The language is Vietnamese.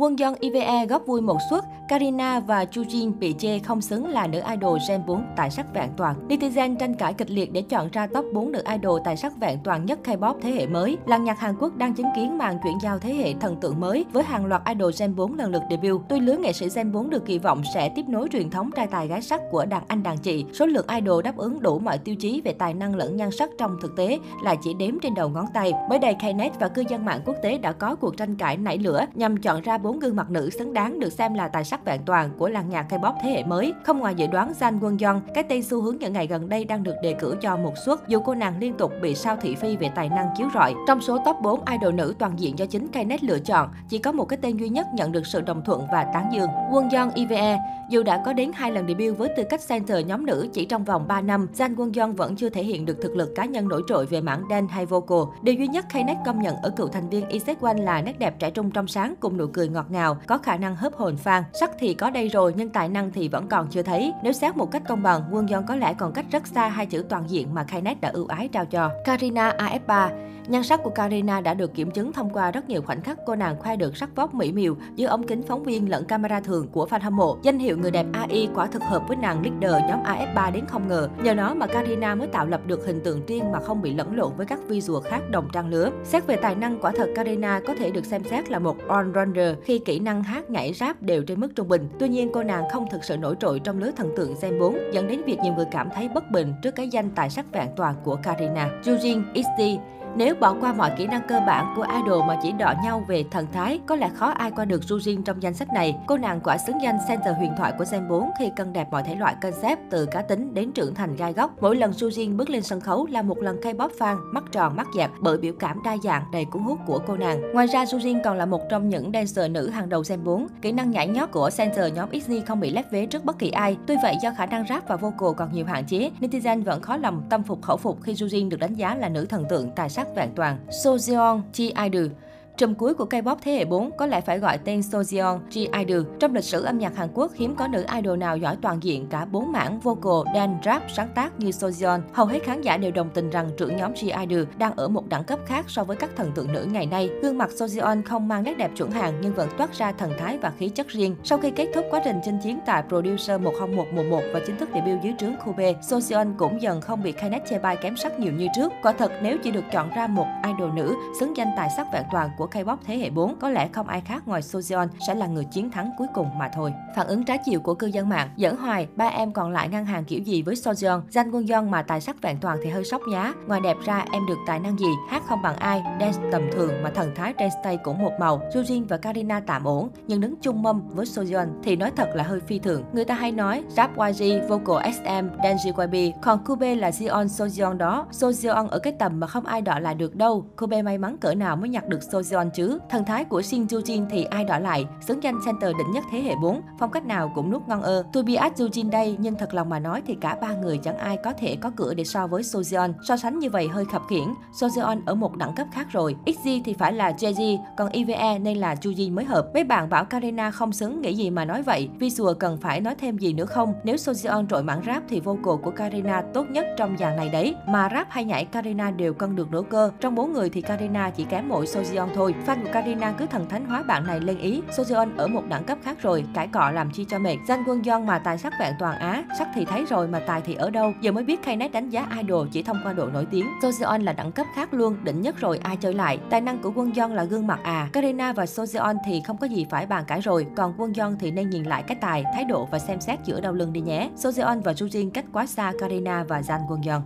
Quân Dân IVE góp vui một suất, Karina và Jujin bị chê không xứng là nữ idol Gen 4 tài sắc vẹn toàn. Netizen tranh cãi kịch liệt để chọn ra top 4 nữ idol tài sắc vẹn toàn nhất K-pop thế hệ mới. Làng nhạc Hàn Quốc đang chứng kiến màn chuyển giao thế hệ thần tượng mới với hàng loạt idol Gen 4 lần lượt debut. Tuy lứa nghệ sĩ Gen 4 được kỳ vọng sẽ tiếp nối truyền thống trai tài gái sắc của đàn anh đàn chị, số lượng idol đáp ứng đủ mọi tiêu chí về tài năng lẫn nhan sắc trong thực tế là chỉ đếm trên đầu ngón tay. Mới đây, Knet và cư dân mạng quốc tế đã có cuộc tranh cãi nảy lửa nhằm chọn ra bốn gương mặt nữ xứng đáng được xem là tài sắc vẹn toàn của làng nhạc K-pop thế hệ mới. Không ngoài dự đoán Jang Won Yeon, cái tên xu hướng những ngày gần đây đang được đề cử cho một suất dù cô nàng liên tục bị sao thị phi về tài năng chiếu rọi. Trong số top 4 idol nữ toàn diện do chính Knet lựa chọn, chỉ có một cái tên duy nhất nhận được sự đồng thuận và tán dương. Won Yeon IVE dù đã có đến hai lần debut với tư cách center nhóm nữ chỉ trong vòng 3 năm, Jang Won Yeon vẫn chưa thể hiện được thực lực cá nhân nổi trội về mảng dance hay vocal. Điều duy nhất Knet công nhận ở cựu thành viên Isekwon là nét đẹp trẻ trung trong sáng cùng nụ cười ngọt ngào, có khả năng hấp hồn fan. Sắc thì có đây rồi nhưng tài năng thì vẫn còn chưa thấy. Nếu xét một cách công bằng, quân Yeon có lẽ còn cách rất xa hai chữ toàn diện mà Kainet đã ưu ái trao cho. Karina AF3 Nhan sắc của Karina đã được kiểm chứng thông qua rất nhiều khoảnh khắc cô nàng khoe được sắc vóc mỹ miều dưới ống kính phóng viên lẫn camera thường của fan hâm mộ. Danh hiệu người đẹp AI quả thực hợp với nàng leader nhóm AF3 đến không ngờ. Nhờ nó mà Karina mới tạo lập được hình tượng riêng mà không bị lẫn lộn với các visual khác đồng trang lứa. Xét về tài năng, quả thật Karina có thể được xem xét là một all-rounder khi kỹ năng hát, nhảy, rap đều trên mức trung bình. Tuy nhiên, cô nàng không thực sự nổi trội trong lứa thần tượng Gen 4, dẫn đến việc nhiều người cảm thấy bất bình trước cái danh tài sắc vẹn toàn của Karina. Jujin XT nếu bỏ qua mọi kỹ năng cơ bản của idol mà chỉ đọ nhau về thần thái, có lẽ khó ai qua được Jujin trong danh sách này. Cô nàng quả xứng danh center huyền thoại của Gen 4 khi cân đẹp mọi thể loại concept từ cá tính đến trưởng thành gai góc. Mỗi lần Jujin bước lên sân khấu là một lần K-pop fan, mắt tròn mắt dẹt bởi biểu cảm đa dạng đầy cuốn hút của cô nàng. Ngoài ra, Jujin còn là một trong những dancer nữ hàng đầu Gen 4. Kỹ năng nhảy nhót của center nhóm XZ không bị lép vế trước bất kỳ ai. Tuy vậy, do khả năng rap và vocal còn nhiều hạn chế, netizen vẫn khó lòng tâm phục khẩu phục khi Jujin được đánh giá là nữ thần tượng tài sắc sắc vẹn toàn. So Jeon Ji Idol Trùm cuối của K-pop thế hệ 4 có lẽ phải gọi tên Sojeon G Idol. Trong lịch sử âm nhạc Hàn Quốc, hiếm có nữ idol nào giỏi toàn diện cả bốn mảng vocal, dance, rap, sáng tác như Sojeon. Hầu hết khán giả đều đồng tình rằng trưởng nhóm G Idol đang ở một đẳng cấp khác so với các thần tượng nữ ngày nay. Gương mặt Sojeon không mang nét đẹp chuẩn hàng nhưng vẫn toát ra thần thái và khí chất riêng. Sau khi kết thúc quá trình chinh chiến tại Producer 101 mùa 1 và chính thức debut dưới trướng Cube, Sojeon cũng dần không bị Knet chê bai kém sắc nhiều như trước. Quả thật nếu chỉ được chọn ra một idol nữ xứng danh tài sắc vẹn toàn của K-pop thế hệ 4, có lẽ không ai khác ngoài Sojeon sẽ là người chiến thắng cuối cùng mà thôi. Phản ứng trái chiều của cư dân mạng, dẫn hoài, ba em còn lại ngăn hàng kiểu gì với Sojeon, danh quân Yeon mà tài sắc vẹn toàn thì hơi sốc nhá. Ngoài đẹp ra, em được tài năng gì, hát không bằng ai, dance tầm thường mà thần thái trên stage cũng một màu. Jujin và Karina tạm ổn, nhưng đứng chung mâm với Sojeon thì nói thật là hơi phi thường. Người ta hay nói rap YG, vocal SM, dance YB, còn Kube là Jeon Sojeon đó. Sojeon ở cái tầm mà không ai đọ lại được đâu. Kube may mắn cỡ nào mới nhặt được Sojeon chứ. Thần thái của Shin Joo Jin thì ai đỏ lại, xứng danh center đỉnh nhất thế hệ 4, phong cách nào cũng nuốt ngon ơ. Tôi at Joo Jin đây, nhưng thật lòng mà nói thì cả ba người chẳng ai có thể có cửa để so với Sojeon. So sánh như vậy hơi khập khiển, Sojeon ở một đẳng cấp khác rồi. XG thì phải là JG, còn IVE nên là Joo Jin mới hợp. Mấy bạn bảo Karina không xứng nghĩ gì mà nói vậy. Visual cần phải nói thêm gì nữa không? Nếu Sojeon trội mảng rap thì vocal của Karina tốt nhất trong dàn này đấy. Mà rap hay nhảy Karina đều cân được nửa cơ. Trong bốn người thì Karina chỉ kém mỗi Sojeon thôi. Fan của Karina cứ thần thánh hóa bạn này lên ý. Sojeon ở một đẳng cấp khác rồi, cãi cọ làm chi cho mệt. Danh quân Yeon mà tài sắc vẹn toàn Á, sắc thì thấy rồi mà tài thì ở đâu. Giờ mới biết Knet đánh giá idol chỉ thông qua độ nổi tiếng. Sojeon là đẳng cấp khác luôn, đỉnh nhất rồi ai chơi lại. Tài năng của quân Yeon là gương mặt à. Karina và Sojeon thì không có gì phải bàn cãi rồi, còn quân Yeon thì nên nhìn lại cái tài, thái độ và xem xét giữa đau lưng đi nhé. Sojeon và Jujin cách quá xa Karina và Jan Quân Yeon.